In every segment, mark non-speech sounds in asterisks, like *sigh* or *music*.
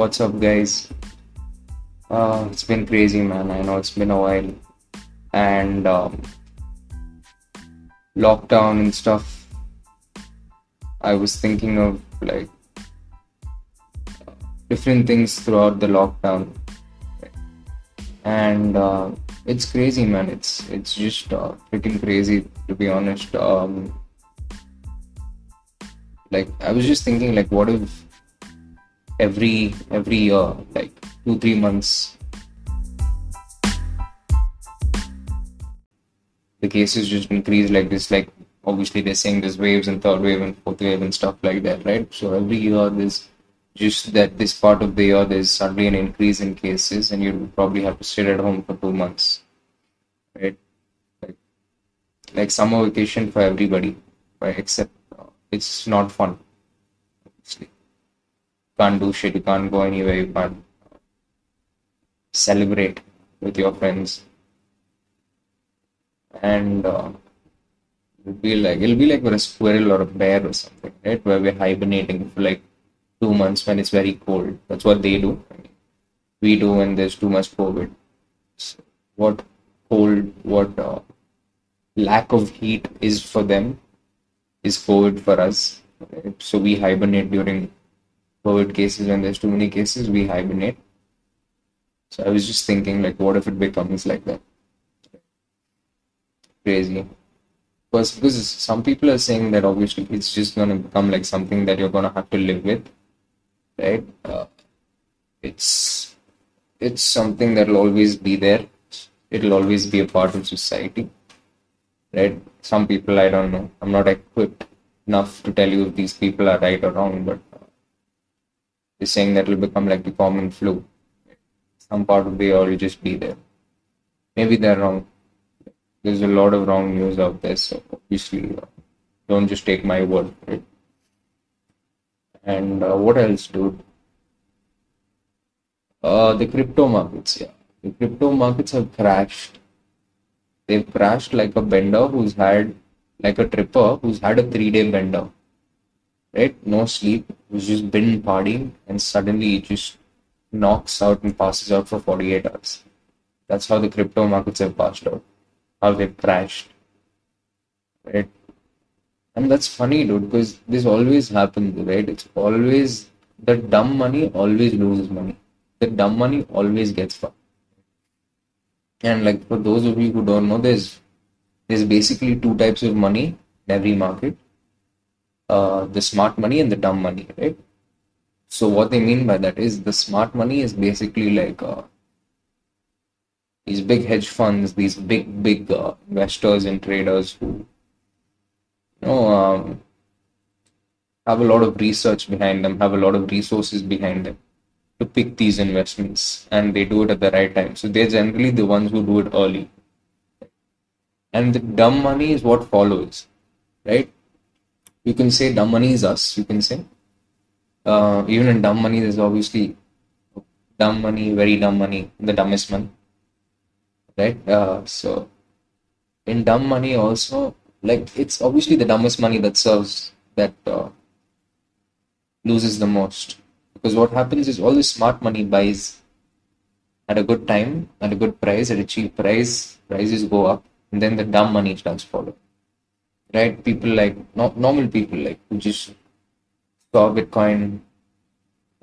What's up, guys? Uh, it's been crazy, man. I know it's been a while, and um, lockdown and stuff. I was thinking of like different things throughout the lockdown, and uh, it's crazy, man. It's it's just uh, freaking crazy to be honest. Um, like I was just thinking, like, what if every every year, like two three months, the cases just increase like this. Like obviously they're saying there's waves and third wave and fourth wave and stuff like that, right? So every year there's just that this part of the year there's suddenly an increase in cases and you probably have to sit at home for two months, right? Like, like summer vacation for everybody, right? Except uh, it's not fun. Can't do shit, you can't go anywhere, you can't celebrate with your friends. And uh, it'll be like it'll be like we're a squirrel or a bear or something, right? Where we're hibernating for like two months when it's very cold. That's what they do. We do when there's too much COVID. So what cold, what uh, lack of heat is for them is COVID for us. So we hibernate during COVID cases, when there's too many cases, we hibernate. So I was just thinking, like, what if it becomes like that? Crazy. Because, because some people are saying that obviously it's just going to become like something that you're going to have to live with, right? Uh, it's it's something that'll always be there. It'll always be a part of society, right? Some people, I don't know. I'm not equipped enough to tell you if these people are right or wrong, but is saying that will become like the common flu. Some part of the year will just be there. Maybe they're wrong. There's a lot of wrong news out there, so obviously uh, don't just take my word for it. And uh, what else, dude? Uh, the crypto markets, yeah. The crypto markets have crashed. They've crashed like a bender who's had, like a tripper who's had a three day bender right? No sleep. He's just been partying and suddenly he just knocks out and passes out for 48 hours. That's how the crypto markets have passed out, how they've crashed, right? And that's funny, dude, because this always happens, right? It's always the dumb money always loses money. The dumb money always gets fucked. And like for those of you who don't know, there's there's basically two types of money in every market uh, the smart money and the dumb money, right? So what they mean by that is the smart money is basically like uh, these big hedge funds, these big big uh, investors and traders who you know um, have a lot of research behind them, have a lot of resources behind them to pick these investments, and they do it at the right time. So they're generally the ones who do it early. And the dumb money is what follows, right? You can say dumb money is us you can say. Uh, even in dumb money there's obviously dumb money very dumb money the dumbest money right? Uh, so in dumb money also like it's obviously the dumbest money that serves that uh, loses the most. Because what happens is all the smart money buys at a good time at a good price at a cheap price prices go up and then the dumb money starts following right? People like no, normal people like who just saw Bitcoin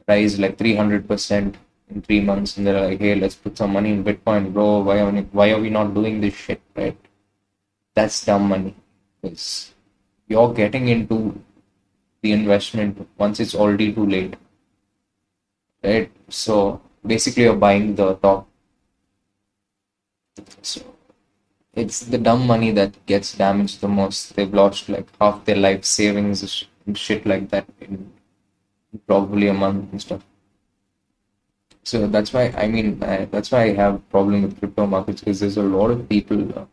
rise like 300% in three months and they're like, hey, let's put some money in Bitcoin, bro. Why are we, why are we not doing this shit, right? That's dumb money. Because you're getting into the investment once it's already too late, right? So basically, you're buying the top. So it's the dumb money that gets damaged the most. They've lost like half their life savings and shit like that in probably a month and stuff. So that's why I mean that's why I have problem with crypto markets because there's a lot of people. Uh,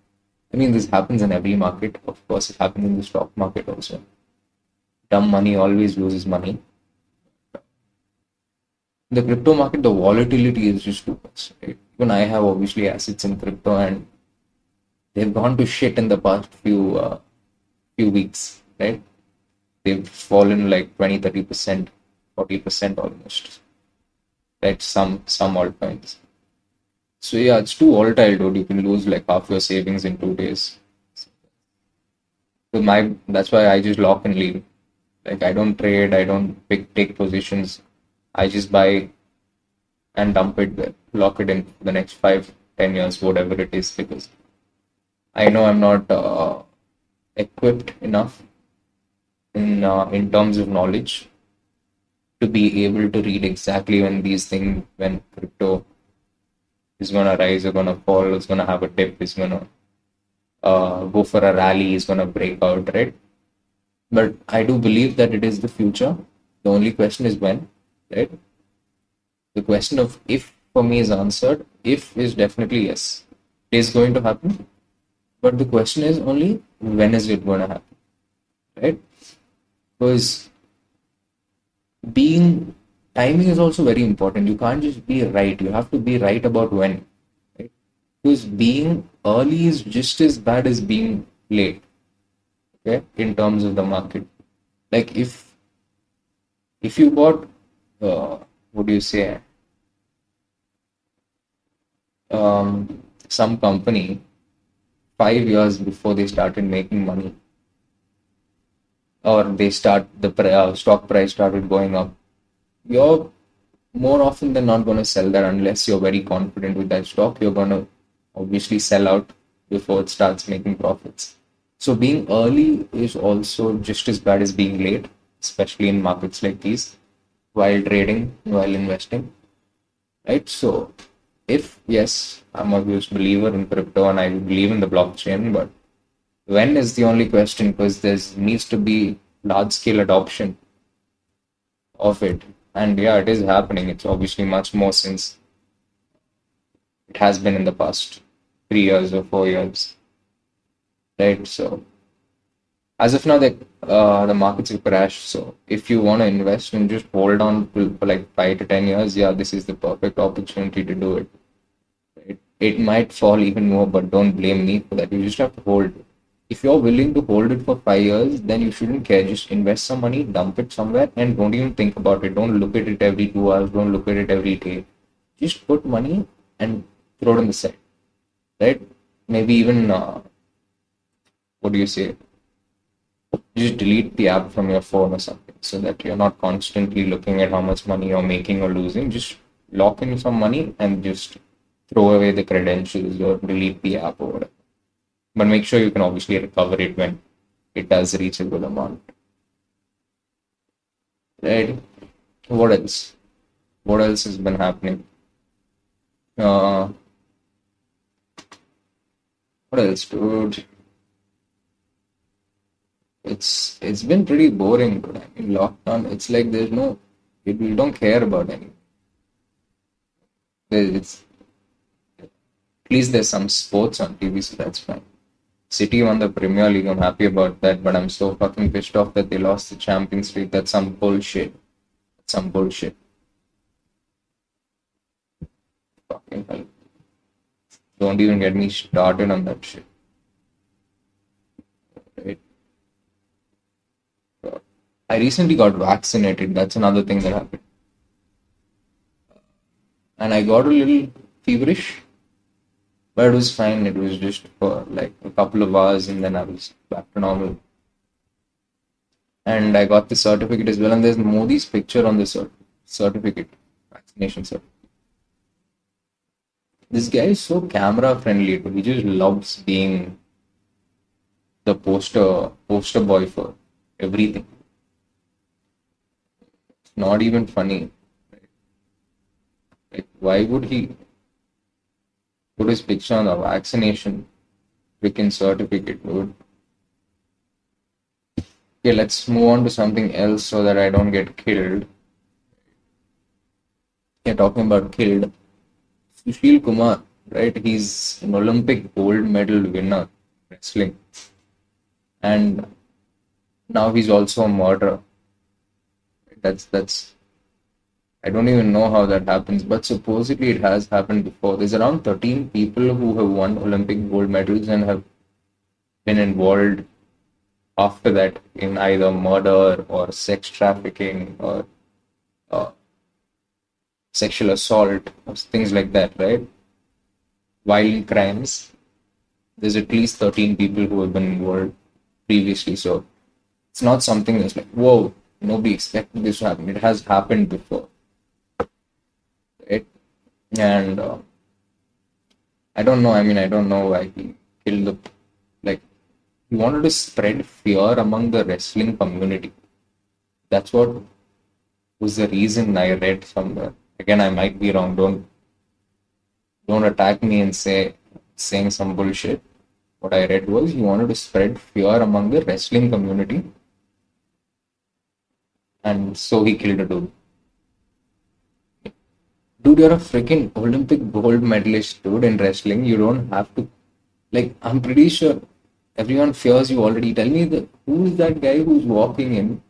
I mean this happens in every market. Of course, it happens in the stock market also. Dumb money always loses money. The crypto market, the volatility is just too much. Right? Even I have obviously assets in crypto and they've gone to shit in the past few uh, few weeks, right? They've fallen like 20, 30 percent, 40 percent almost. right? Some some altcoins. So yeah, it's too volatile, dude. You can lose like half your savings in two days. So my that's why I just lock and leave. Like I don't trade, I don't pick take positions. I just buy and dump it lock it in the next five, ten years, whatever it is, because I know I'm not uh, equipped enough in uh, in terms of knowledge to be able to read exactly when these things, when crypto is gonna rise or gonna fall, is gonna have a dip, is gonna uh, go for a rally, is gonna break out, right? But I do believe that it is the future. The only question is when, right? The question of if for me is answered. If is definitely yes. It is going to happen. But the question is only when is it going to happen, right? Because being timing is also very important. You can't just be right. You have to be right about when. Right? Because being early is just as bad as being late. Okay, in terms of the market. Like if if you bought uh, what do you say um, some company five years before they started making money. Or they start the uh, stock price started going up. You're more often than not going to sell that unless you're very confident with that stock. You're going to obviously sell out before it starts making profits. So being early is also just as bad as being late especially in markets like these while trading while investing right? So if yes i'm a huge believer in crypto and i believe in the blockchain but when is the only question because there needs to be large scale adoption of it. And yeah it is happening. It's obviously much more since it has been in the past three years or four years right? So as of now the uh, the markets have crashed so if you want to invest and just hold on for like five to ten years yeah this is the perfect opportunity to do it it, it might fall even more but don't blame me for that you just have to hold it if you're willing to hold it for five years, then you shouldn't care. Just invest some money, dump it somewhere, and don't even think about it. Don't look at it every two hours. Don't look at it every day. Just put money and throw it on the side, right? Maybe even uh, what do you say? Just delete the app from your phone or something, so that you're not constantly looking at how much money you're making or losing. Just lock in some money and just throw away the credentials or delete the app or whatever but make sure you can obviously recover it when it does reach a good amount. Right? What else? What else has been happening? Uh, what else, dude? It's it's been pretty boring, dude. I mean, lockdown. It's like there's no, we don't care about anything. It's at least there's some sports on TV, so that's fine. City won the Premier League. I'm happy about that, but I'm so fucking pissed off that they lost the Champions League. That's some bullshit. That's some bullshit. Fucking hell. Don't even get me started on that shit. Right. I recently got vaccinated. That's another thing that happened. And I got a little feverish but it was fine. It was just for like a couple of hours and then I was back to normal. And I got the certificate as well. And there's Modi's picture on the cert- certificate, vaccination certificate. This guy is so camera friendly. He just loves being the poster poster boy for everything. Not even funny. Like, why would he put his picture on a vaccination freaking certificate, dude. Okay, let's move on to something else so that I don't get killed. Yeah, talking about killed. Sushil Kumar, right? He's an Olympic gold medal winner wrestling. And now he's also a murderer. That's that's I don't even know how that happens, but supposedly it has happened before. There's around 13 people who have won Olympic gold medals and have been involved after that in either murder or sex trafficking or uh, sexual assault, or things like that, right? Violent crimes. There's at least 13 people who have been involved previously, so it's not something that's like, whoa, nobody expected this to happen. It has happened before. Right? And uh, I don't know, I mean, I don't know why he killed the, like, he wanted to spread fear among the wrestling community. That's what was the reason I read somewhere. Again, I might be wrong. Don't don't attack me and say saying some bullshit. What I read was he wanted to spread fear among the wrestling community, and so he killed a dude. Dude, you're a freaking Olympic gold medalist, dude, in wrestling. You don't have to, like, I'm pretty sure everyone fears you already. Tell me the who's that guy who's walking in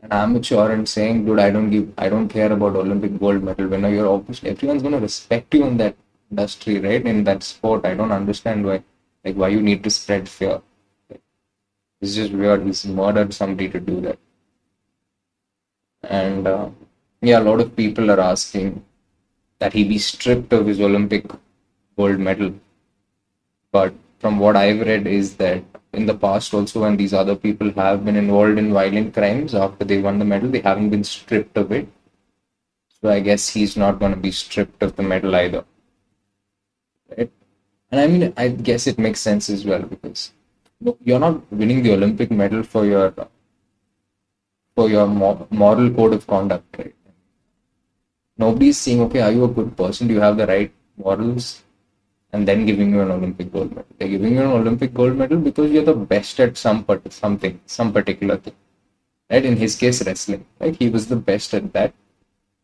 an amateur and saying, dude, I don't give, I don't care about Olympic gold medal winner. You're obviously everyone's gonna respect you in that industry, right? In that sport. I don't understand why, like, why you need to spread fear. It's just weird. He's murdered somebody to do that. And uh, yeah, a lot of people are asking that he be stripped of his Olympic gold medal. But from what I've read, is that in the past also when these other people have been involved in violent crimes after they won the medal they haven't been stripped of it. So i guess he's not going to be stripped of the medal either. Right? And i mean i guess it makes sense as well because you're not winning the olympic medal for your for your moral code of conduct right nobody's saying okay are you a good person do you have the right morals and then giving you an Olympic gold medal. They're giving you an Olympic gold medal because you're the best at some part, something, some particular thing. Right? In his case, wrestling. Right? He was the best at that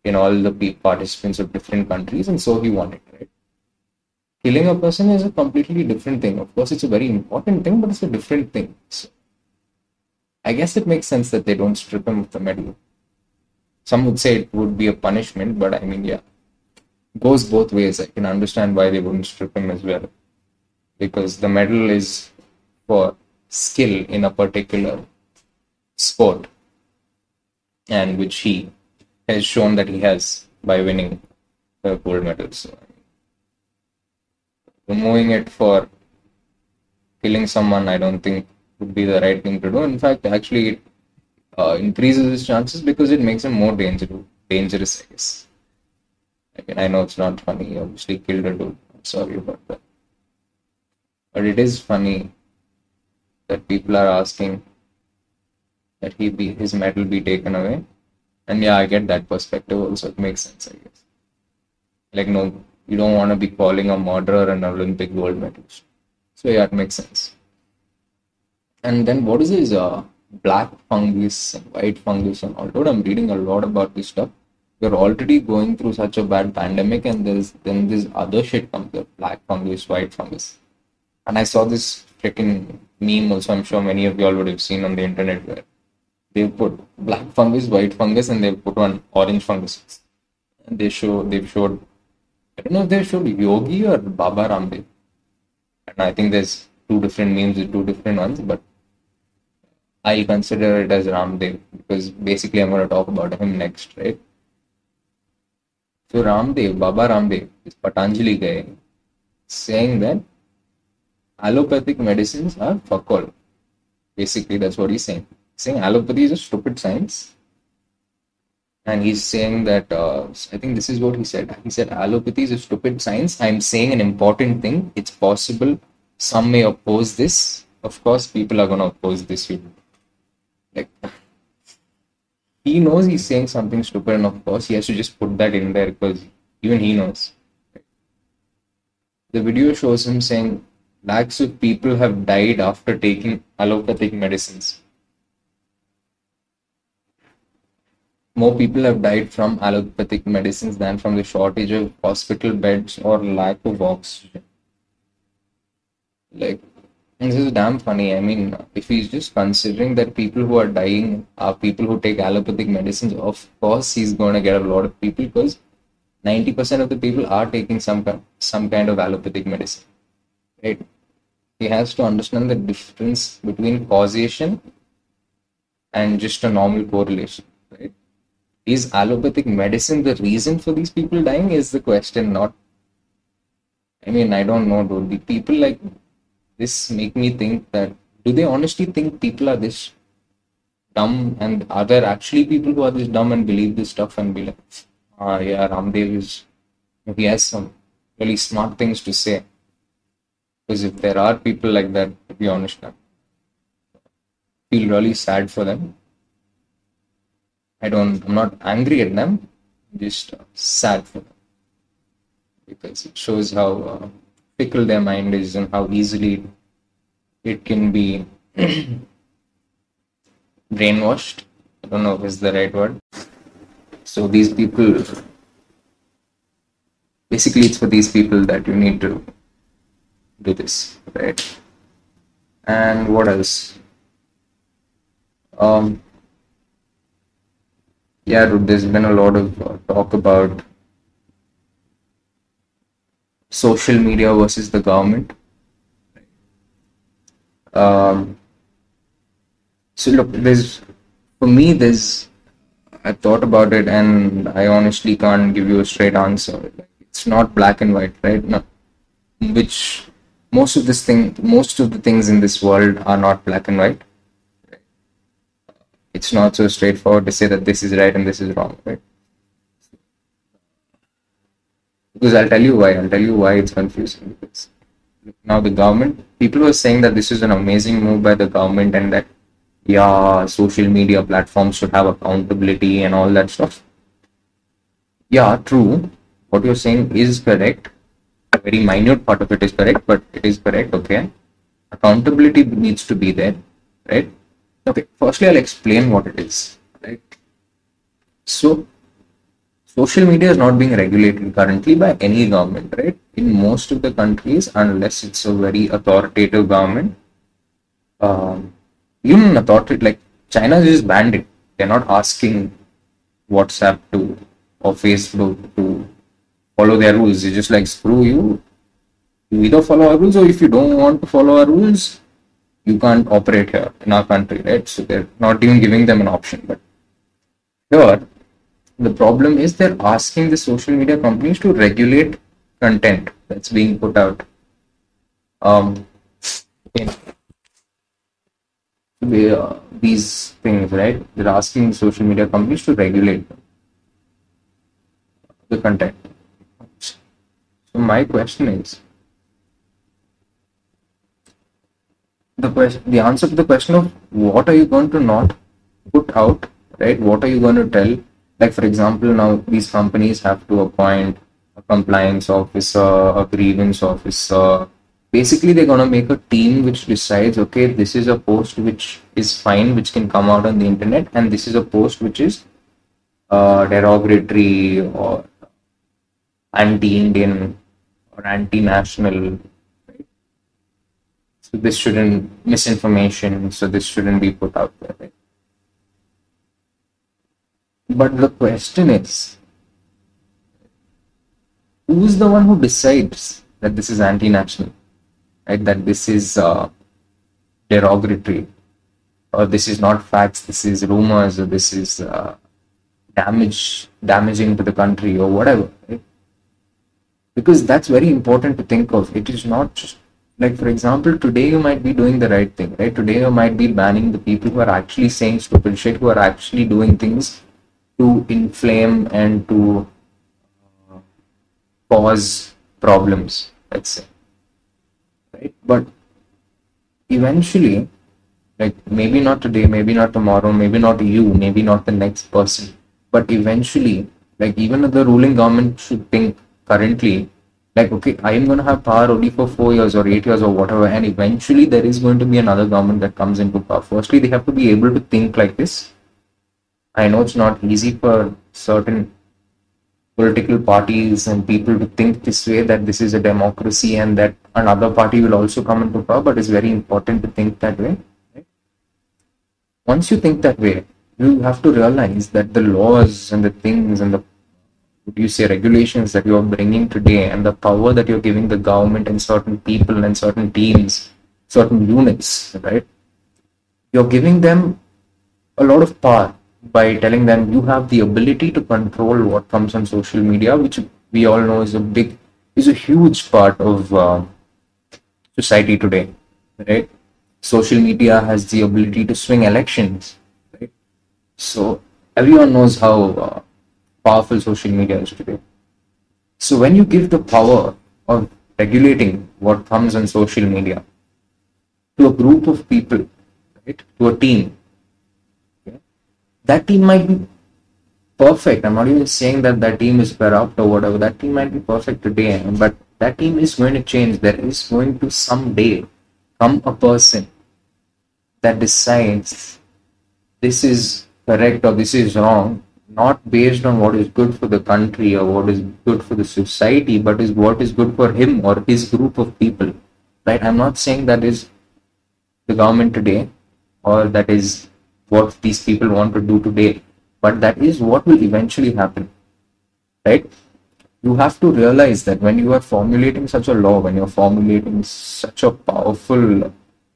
in all the participants of different countries, and so he won it. Right? Killing a person is a completely different thing. Of course, it's a very important thing, but it's a different thing. So, I guess it makes sense that they don't strip him of the medal. Some would say it would be a punishment, but I mean, yeah, goes both ways. I can understand why they wouldn't strip him as well. Because the medal is for skill in a particular sport, and which he has shown that he has by winning the gold medal. So, removing it for killing someone, I don't think would be the right thing to do. In fact, actually, it uh, increases his chances because it makes him more dangerous. Dangerous, I guess. Again, I know it's not funny. He obviously killed a dude. I'm sorry about that. But it is funny that people are asking that he be his medal be taken away. And yeah, I get that perspective also. It makes sense, I guess. Like no, you don't want to be calling a murderer an Olympic gold medalist. So yeah, it makes sense. And then what is this uh, black fungus and white fungus and all? Dude, I'm reading a lot about this stuff. You're already going through such a bad pandemic and there's then this other shit comes up black fungus white fungus. And i saw this freaking meme also i'm sure many of y'all would have seen on the internet where they put black fungus white fungus and they put one orange fungus. And they show they've showed i don't know if they showed yogi or baba ramdev. And i think there's two different memes with two different ones but i'll consider it as ramdev because basically i'm going to talk about him next right so Ramdev, Baba Ramdev, is Patanjali guy, saying that allopathic medicines are fuck all. Basically, that's what he's saying. saying allopathy is a stupid science. And he's saying that, uh, I think this is what he said. He said, allopathy is a stupid science. I'm saying an important thing. It's possible some may oppose this. Of course, people are going to oppose this. Like, he knows he's saying something stupid, and of course, he has to just put that in there because even he knows. The video shows him saying lakhs of people have died after taking allopathic medicines. More people have died from allopathic medicines than from the shortage of hospital beds or lack of oxygen. Like, this is damn funny. I mean, if he's just considering that people who are dying are people who take allopathic medicines, of course he's going to get a lot of people because 90% of the people are taking some some kind of allopathic medicine. Right? He has to understand the difference between causation and just a normal correlation. Right? is allopathic medicine the reason for these people dying? Is the question not? I mean, I don't know, dude. The people like this make me think that do they honestly think people are this dumb and are there actually people who are this dumb and believe this stuff and be like, ah, yeah, Ramdev is, he has some really smart things to say. Because if there are people like that, to be honest, I feel really sad for them. I don't, I'm not angry at them, just sad for them. Because it shows how uh, fickle their mind is and how easily it can be *clears throat* brainwashed. I don't know if it's the right word. So these people, basically, it's for these people that you need to do this, right? And what else? Um, yeah, there's been a lot of talk about social media versus the government. Um, so look, there's for me, there's I thought about it, and I honestly can't give you a straight answer. It's not black and white, right? No, which most of this thing, most of the things in this world are not black and white. It's not so straightforward to say that this is right and this is wrong, right? Because I'll tell you why. I'll tell you why it's confusing. Because now the government, people were saying that this is an amazing move by the government and that yeah, social media platforms should have accountability and all that stuff. Yeah, true. What you're saying is correct. A very minute part of it is correct, but it is correct. Okay. Accountability needs to be there, right? Okay. Firstly, I'll explain what it is, right? So, social media is not being regulated currently by any government, right? In most of the countries, unless it's a very authoritative government, um, even authority like China is just banned it. They're not asking WhatsApp to or Facebook to follow their rules. They just like screw you. You either follow our rules or if you don't want to follow our rules, you can't operate here in our country, right? So they're not even giving them an option. But here, the problem is they're asking the social media companies to regulate content that's being put out. Um, in uh, these things, right? They're asking social media companies to regulate the content. So my question is, the question, the answer to the question of what are you going to not put out, right? What are you going to tell? Like for example, now these companies have to appoint a compliance officer, a grievance officer, basically they're going to make a team which decides okay this is a post which is fine which can come out on the internet and this is a post which is uh, derogatory or anti-indian or anti-national right? so this shouldn't misinformation so this shouldn't be put out there? But the question is who's the one who decides that this is anti-national right? That this is uh, derogatory, or this is not facts. This is rumors, or this is uh, damage, damaging to the country, or whatever. Right? Because that's very important to think of. It is not just like, for example, today you might be doing the right thing, right? Today you might be banning the people who are actually saying stupid shit, who are actually doing things to inflame and to uh, cause problems. Let's say right? But eventually, like maybe not today, maybe not tomorrow, maybe not you, maybe not the next person, but eventually, like even the ruling government should think currently, like okay, I am going to have power only for four years or eight years or whatever, and eventually there is going to be another government that comes into power. Firstly, they have to be able to think like this. I know it's not easy for certain political parties and people to think this way that this is a democracy and that another party will also come into power, but it's very important to think that way. Right? Once you think that way, you have to realize that the laws and the things and the you say regulations that you are bringing today and the power that you're giving the government and certain people and certain teams, certain units, right? You're giving them a lot of power by telling them you have the ability to control what comes on social media, which we all know is a big, is a huge part of uh, society today, right? Social media has the ability to swing elections, right? So everyone knows how uh, powerful social media is today. So when you give the power of regulating what comes on social media to a group of people, right, to a team, that team might be perfect. I'm not even saying that that team is corrupt or whatever. That team might be perfect today, but that team is going to change. There is going to someday come a person that decides this is correct or this is wrong, not based on what is good for the country or what is good for the society, but is what is good for him or his group of people. Right? I'm not saying that is the government today or that is what these people want to do today, but that is what will eventually happen. Right? You have to realize that when you are formulating such a law, when you're formulating such a powerful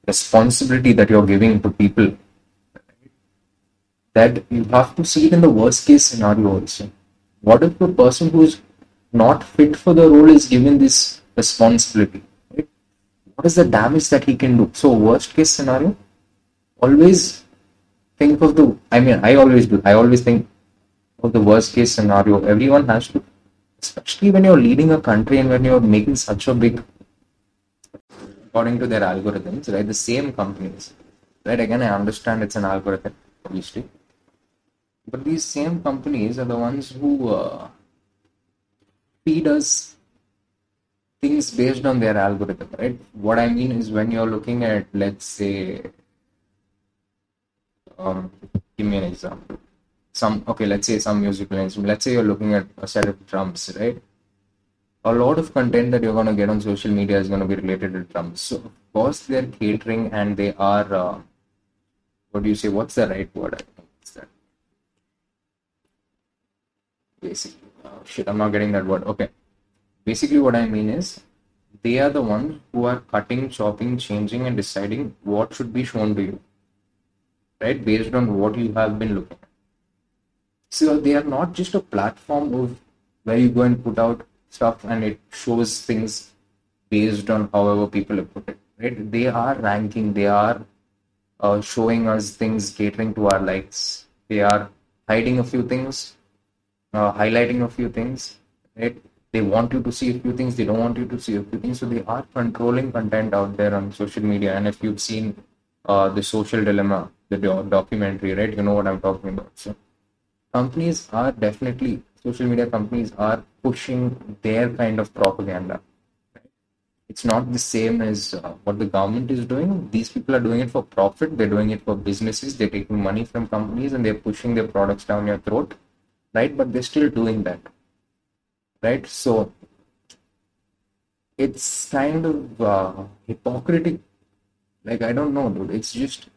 responsibility that you're giving to people, that you have to see it in the worst case scenario also. What if the person who is not fit for the role is given this responsibility? Right? What is the damage that he can do? So, worst case scenario, always think of the. I mean, I always do. I always think of the worst case scenario. Everyone has to, especially when you're leading a country and when you're making such a big, according to their algorithms, right? The same companies, right? Again, I understand it's an algorithm, obviously but these same companies are the ones who uh, feed us things based on their algorithm, right? What I mean is when you're looking at, let's say, um, give me an example. Some okay, let's say some musical instrument. Let's say you're looking at a set of drums, right? A lot of content that you're gonna get on social media is gonna be related to drums. So of course they're catering and they are. Uh, what do you say? What's the right word? i think basically uh, shit i'm not getting that word okay basically what i mean is they are the ones who are cutting chopping changing and deciding what should be shown to you right based on what you have been looking at so they are not just a platform of where you go and put out stuff and it shows things based on however people have put it right they are ranking they are uh, showing us things catering to our likes they are hiding a few things uh, highlighting a few things, right? They want you to see a few things, they don't want you to see a few things. So they are controlling content out there on social media. And if you've seen uh, the social dilemma, the do- documentary, right, you know what I'm talking about. So companies are definitely, social media companies are pushing their kind of propaganda. It's not the same as uh, what the government is doing. These people are doing it for profit. They're doing it for businesses. They're taking money from companies and they're pushing their products down your throat right? But they're still doing that, right? So it's kind of uh, hypocritic. Like I don't know, dude. It's just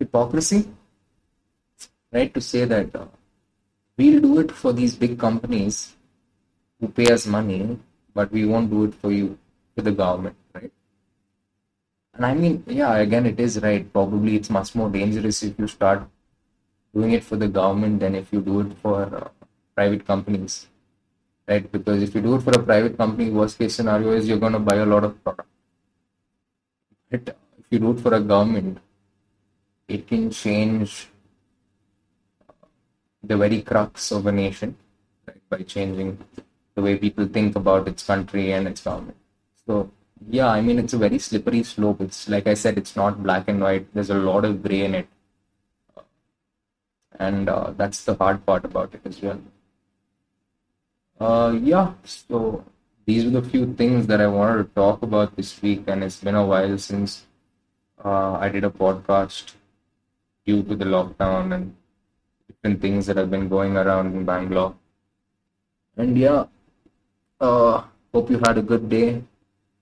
hypocrisy, right? To say that uh, we'll do it for these big companies who pay us money, but we won't do it for you, for the government, right? And I mean, yeah, again, it is right. Probably it's much more dangerous if you start doing it for the government than if you do it for uh, private companies right because if you do it for a private company worst case scenario is you're going to buy a lot of product but if you do it for a government it can change the very crux of a nation right, by changing the way people think about its country and its government. So yeah i mean it's a very slippery slope. It's like i said it's not black and white. There's a lot of gray in it. And uh, that's the hard part about it as well. Uh, yeah, so these were the few things that I wanted to talk about this week, and it's been a while since uh, I did a podcast due to the lockdown and different things that have been going around in Bangalore. And yeah, uh, hope you had a good day.